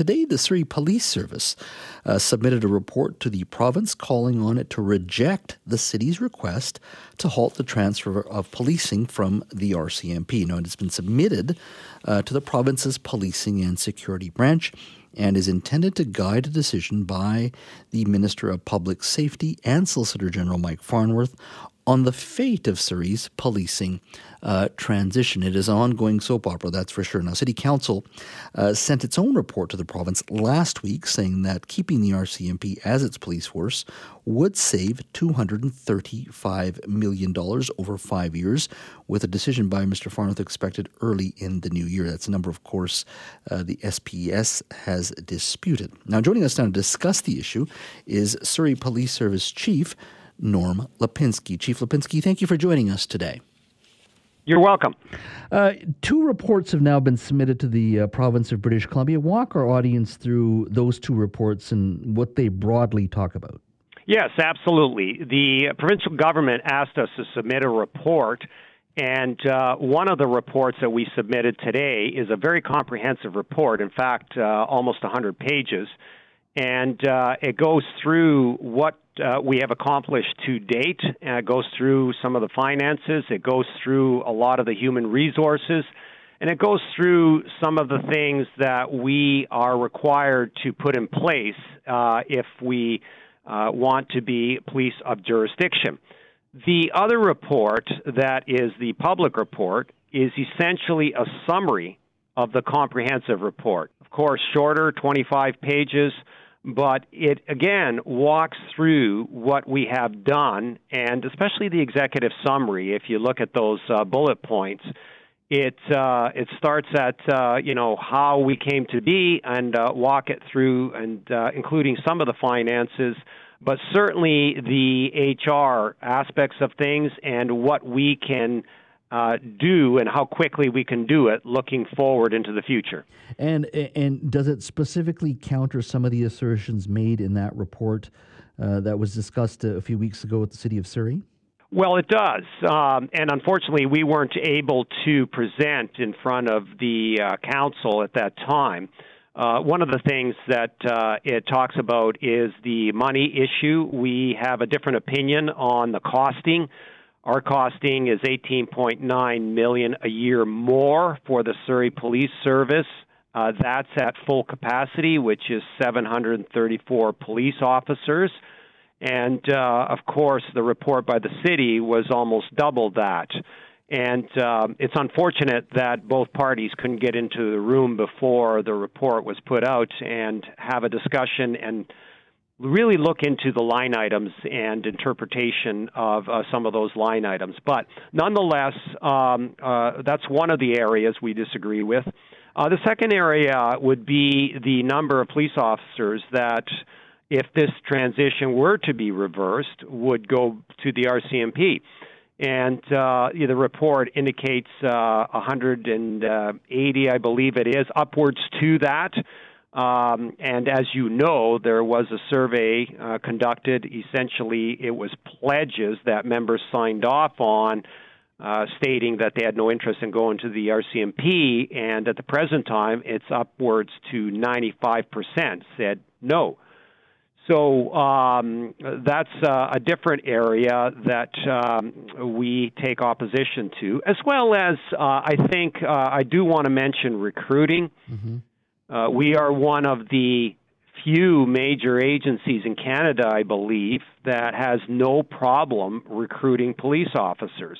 today, the Surrey Police Service uh, submitted a report to the province calling on it to reject the city's request to halt the transfer of policing from the RCMP. Now, it has been submitted uh, to the province's policing and security branch and is intended to guide a decision by the Minister of Public Safety and Solicitor General Mike Farnworth on the fate of Surrey's policing uh, transition. It is an ongoing soap opera, that's for sure. Now, City Council uh, sent its own report to the province last week saying that keeping the RCMP as its police force would save $235 million over five years, with a decision by Mr. Farnworth expected early in the new year. That's a number, of course, uh, the SPS has disputed. Now, joining us now to discuss the issue is Surrey Police Service Chief. Norm Lipinski. Chief Lipinski, thank you for joining us today. You're welcome. Uh, two reports have now been submitted to the uh, province of British Columbia. Walk our audience through those two reports and what they broadly talk about. Yes, absolutely. The provincial government asked us to submit a report, and uh, one of the reports that we submitted today is a very comprehensive report. In fact, uh, almost 100 pages, and uh, it goes through what uh, we have accomplished to date. Uh, it goes through some of the finances. It goes through a lot of the human resources. And it goes through some of the things that we are required to put in place uh, if we uh, want to be police of jurisdiction. The other report, that is the public report, is essentially a summary of the comprehensive report. Course, shorter, 25 pages but it again walks through what we have done, and especially the executive summary. If you look at those uh, bullet points, it uh, it starts at uh, you know how we came to be and uh, walk it through, and uh, including some of the finances, but certainly the HR aspects of things and what we can uh, do and how quickly we can do it looking forward into the future. And and does it specifically counter some of the assertions made in that report uh, that was discussed a few weeks ago with the city of Surrey? Well, it does. Um, and unfortunately, we weren't able to present in front of the uh, council at that time. Uh, one of the things that uh, it talks about is the money issue. We have a different opinion on the costing our costing is 18.9 million a year more for the Surrey Police Service. Uh, that's at full capacity, which is 734 police officers. And uh, of course, the report by the city was almost double that. And uh, it's unfortunate that both parties couldn't get into the room before the report was put out and have a discussion and really look into the line items and interpretation of uh, some of those line items. But nonetheless, um, uh, that's one of the areas we disagree with. Uh, the second area would be the number of police officers that, if this transition were to be reversed, would go to the RCMP. And uh, the report indicates uh, 180, I believe it is, upwards to that. Um, and as you know, there was a survey uh, conducted. Essentially, it was pledges that members signed off on, uh, stating that they had no interest in going to the RCMP. And at the present time, it's upwards to 95% said no. So um, that's uh, a different area that um, we take opposition to, as well as uh, I think uh, I do want to mention recruiting. Mm-hmm. Uh, we are one of the few major agencies in Canada, I believe, that has no problem recruiting police officers.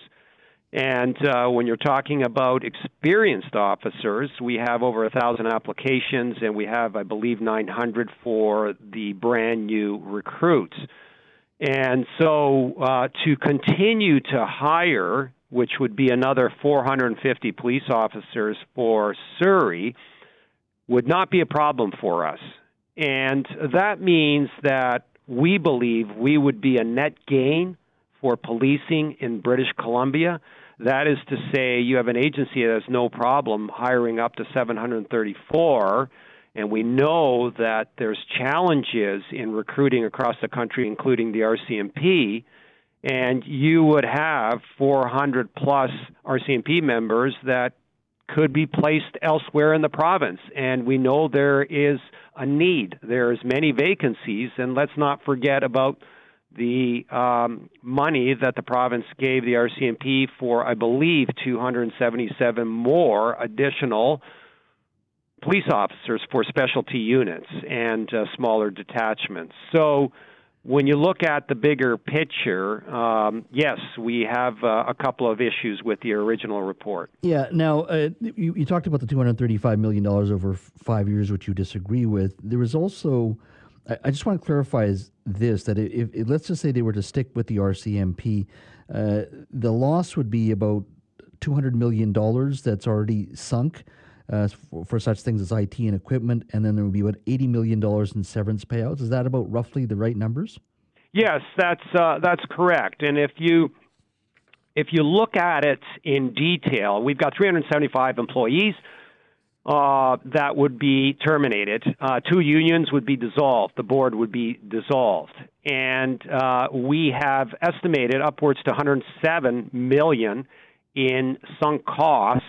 And uh, when you're talking about experienced officers, we have over a thousand applications, and we have, I believe, 900 for the brand new recruits. And so, uh, to continue to hire, which would be another 450 police officers for Surrey, would not be a problem for us. And that means that we believe we would be a net gain for policing in British Columbia. That is to say, you have an agency that has no problem hiring up to 734, and we know that there's challenges in recruiting across the country, including the RCMP. And you would have 400 plus RCMP members that could be placed elsewhere in the province. And we know there is a need. There's many vacancies, and let's not forget about the um, money that the province gave the RCMP for, I believe, 277 more additional police officers for specialty units and uh, smaller detachments. So when you look at the bigger picture, um, yes, we have uh, a couple of issues with the original report. Yeah. Now, uh, you, you, talked about the $235 million over five years, which you disagree with. There was also, I, I just want to clarify this that if, if, let's just say they were to stick with the RCMP, uh, the loss would be about $200 million that's already sunk uh, for, for, such things as IT and equipment, and then there would be about $80 million in severance payouts. Is that about roughly the right numbers? Yes, that's uh, that's correct. And if you if you look at it in detail, we've got 375 employees uh, that would be terminated. Uh, two unions would be dissolved. The board would be dissolved, and uh, we have estimated upwards to 107 million in sunk costs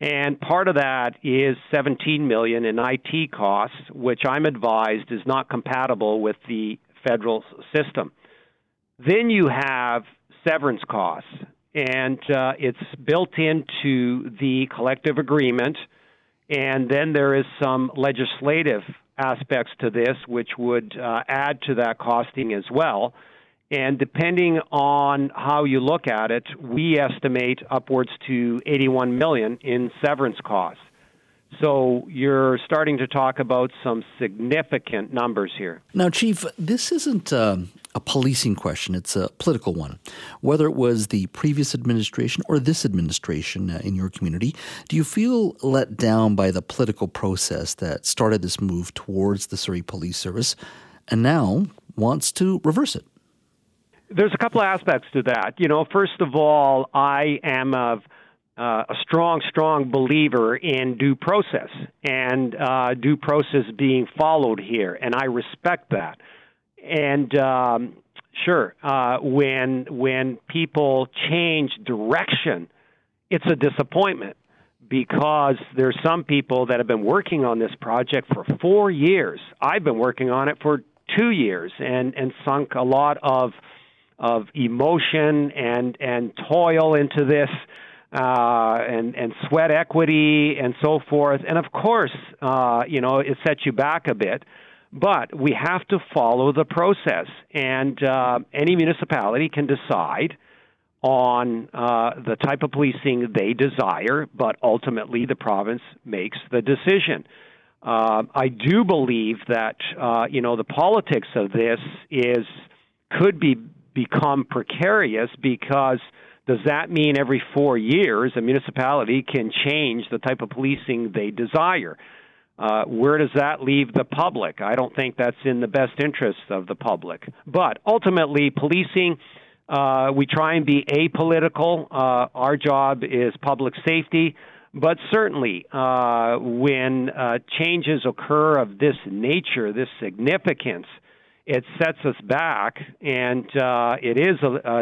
and part of that is 17 million in IT costs, which I'm advised is not compatible with the federal system. Then you have severance costs, and uh, it's built into the collective agreement. And then there is some legislative aspects to this, which would uh, add to that costing as well. And depending on how you look at it, we estimate upwards to 81 million in severance costs. So you're starting to talk about some significant numbers here. Now, Chief, this isn't um, a policing question, it's a political one. Whether it was the previous administration or this administration uh, in your community, do you feel let down by the political process that started this move towards the Surrey Police Service and now wants to reverse it? There's a couple of aspects to that. You know, first of all, I am a, uh, a strong, strong believer in due process and uh, due process being followed here, and I respect that. And um, sure, uh, when when people change direction, it's a disappointment because there's some people that have been working on this project for four years. I've been working on it for two years and and sunk a lot of of emotion and and toil into this uh, and and sweat equity and so forth. And of course, uh, you know, it sets you back a bit. But we have to follow the process, and uh, any municipality can decide on uh, the type of policing they desire, but ultimately the province makes the decision. Uh, I do believe that uh, you know the politics of this is could be become precarious because does that mean every four years a municipality can change the type of policing they desire? Uh, where does that leave the public? I don't think that's in the best interest of the public. But ultimately, policing, uh, we try and be apolitical. Uh, our job is public safety. But certainly, uh, when uh, changes occur of this nature, this significance, it sets us back, and uh, it is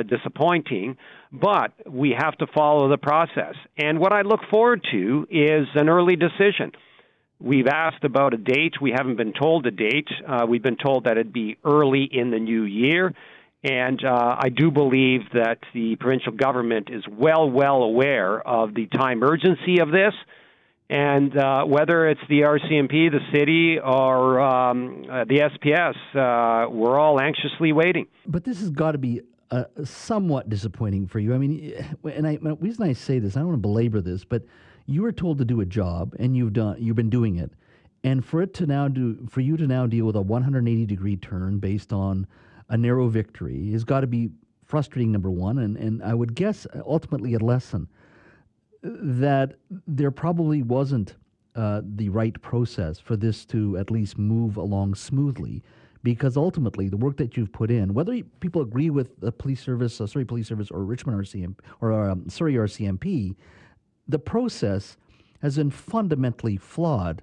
disappointing. But we have to follow the process. And what I look forward to is an early decision. We've asked about a date. We haven't been told a date. Uh, we've been told that it'd be early in the new year. And uh, I do believe that the provincial government is well, well aware of the time urgency of this and uh, whether it's the RCMP, the city, or um, uh, the SPS, uh, we're all anxiously waiting. But this has got to be uh, somewhat disappointing for you. I mean, and I, the reason I say this, I don't want to belabor this, but you were told to do a job, and you've done, you've been doing it, and for it to now do, for you to now deal with a 180 degree turn based on a narrow victory has got to be frustrating. Number one, and and I would guess ultimately a lesson that there probably wasn't uh, the right process for this to at least move along smoothly because ultimately the work that you've put in, whether people agree with the police service, uh, Surrey Police Service, or Richmond RCMP, or um, Surrey RCMP, the process has been fundamentally flawed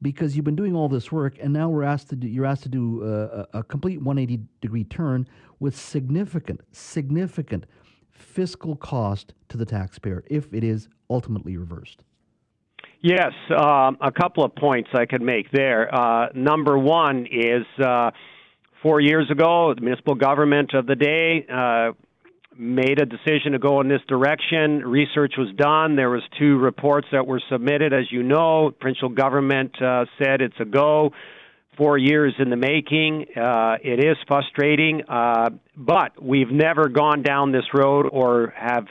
because you've been doing all this work and now we're asked to do, you're asked to do uh, a, a complete 180 degree turn with significant, significant fiscal cost to the taxpayer if it is ultimately reversed? Yes, um, a couple of points I could make there. Uh, number one is uh, four years ago, the municipal government of the day uh, made a decision to go in this direction. Research was done. There was two reports that were submitted, as you know. Provincial government uh, said it's a go. Four years in the making. Uh, it is frustrating, uh, but we've never gone down this road or have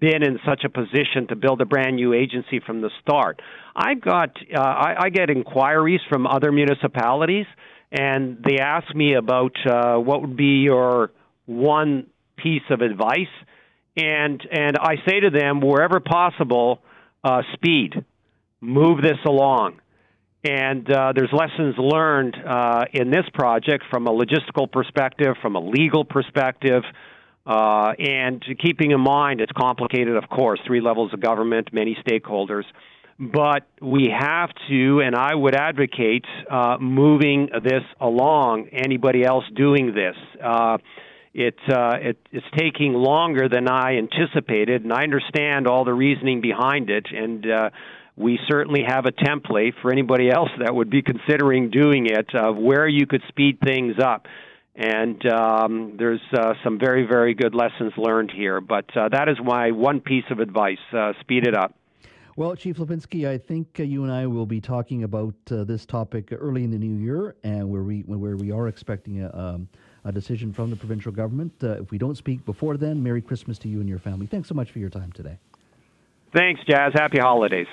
been in such a position to build a brand new agency from the start. I've got uh, I, I get inquiries from other municipalities, and they ask me about uh, what would be your one piece of advice, and and I say to them wherever possible, uh, speed, move this along. And uh, there's lessons learned uh, in this project from a logistical perspective, from a legal perspective, uh, and keeping in mind it's complicated, of course, three levels of government, many stakeholders. But we have to, and I would advocate uh, moving this along. Anybody else doing this? Uh, it, uh, it, it's taking longer than I anticipated, and I understand all the reasoning behind it. And we certainly have a template for anybody else that would be considering doing it of where you could speed things up and um, there's uh, some very, very good lessons learned here. But uh, that is my one piece of advice: uh, speed it up. Well, Chief Lipinski, I think uh, you and I will be talking about uh, this topic early in the new year, and where we where we are expecting a, um, a decision from the provincial government. Uh, if we don't speak before then, Merry Christmas to you and your family. Thanks so much for your time today. Thanks, Jas. Happy holidays.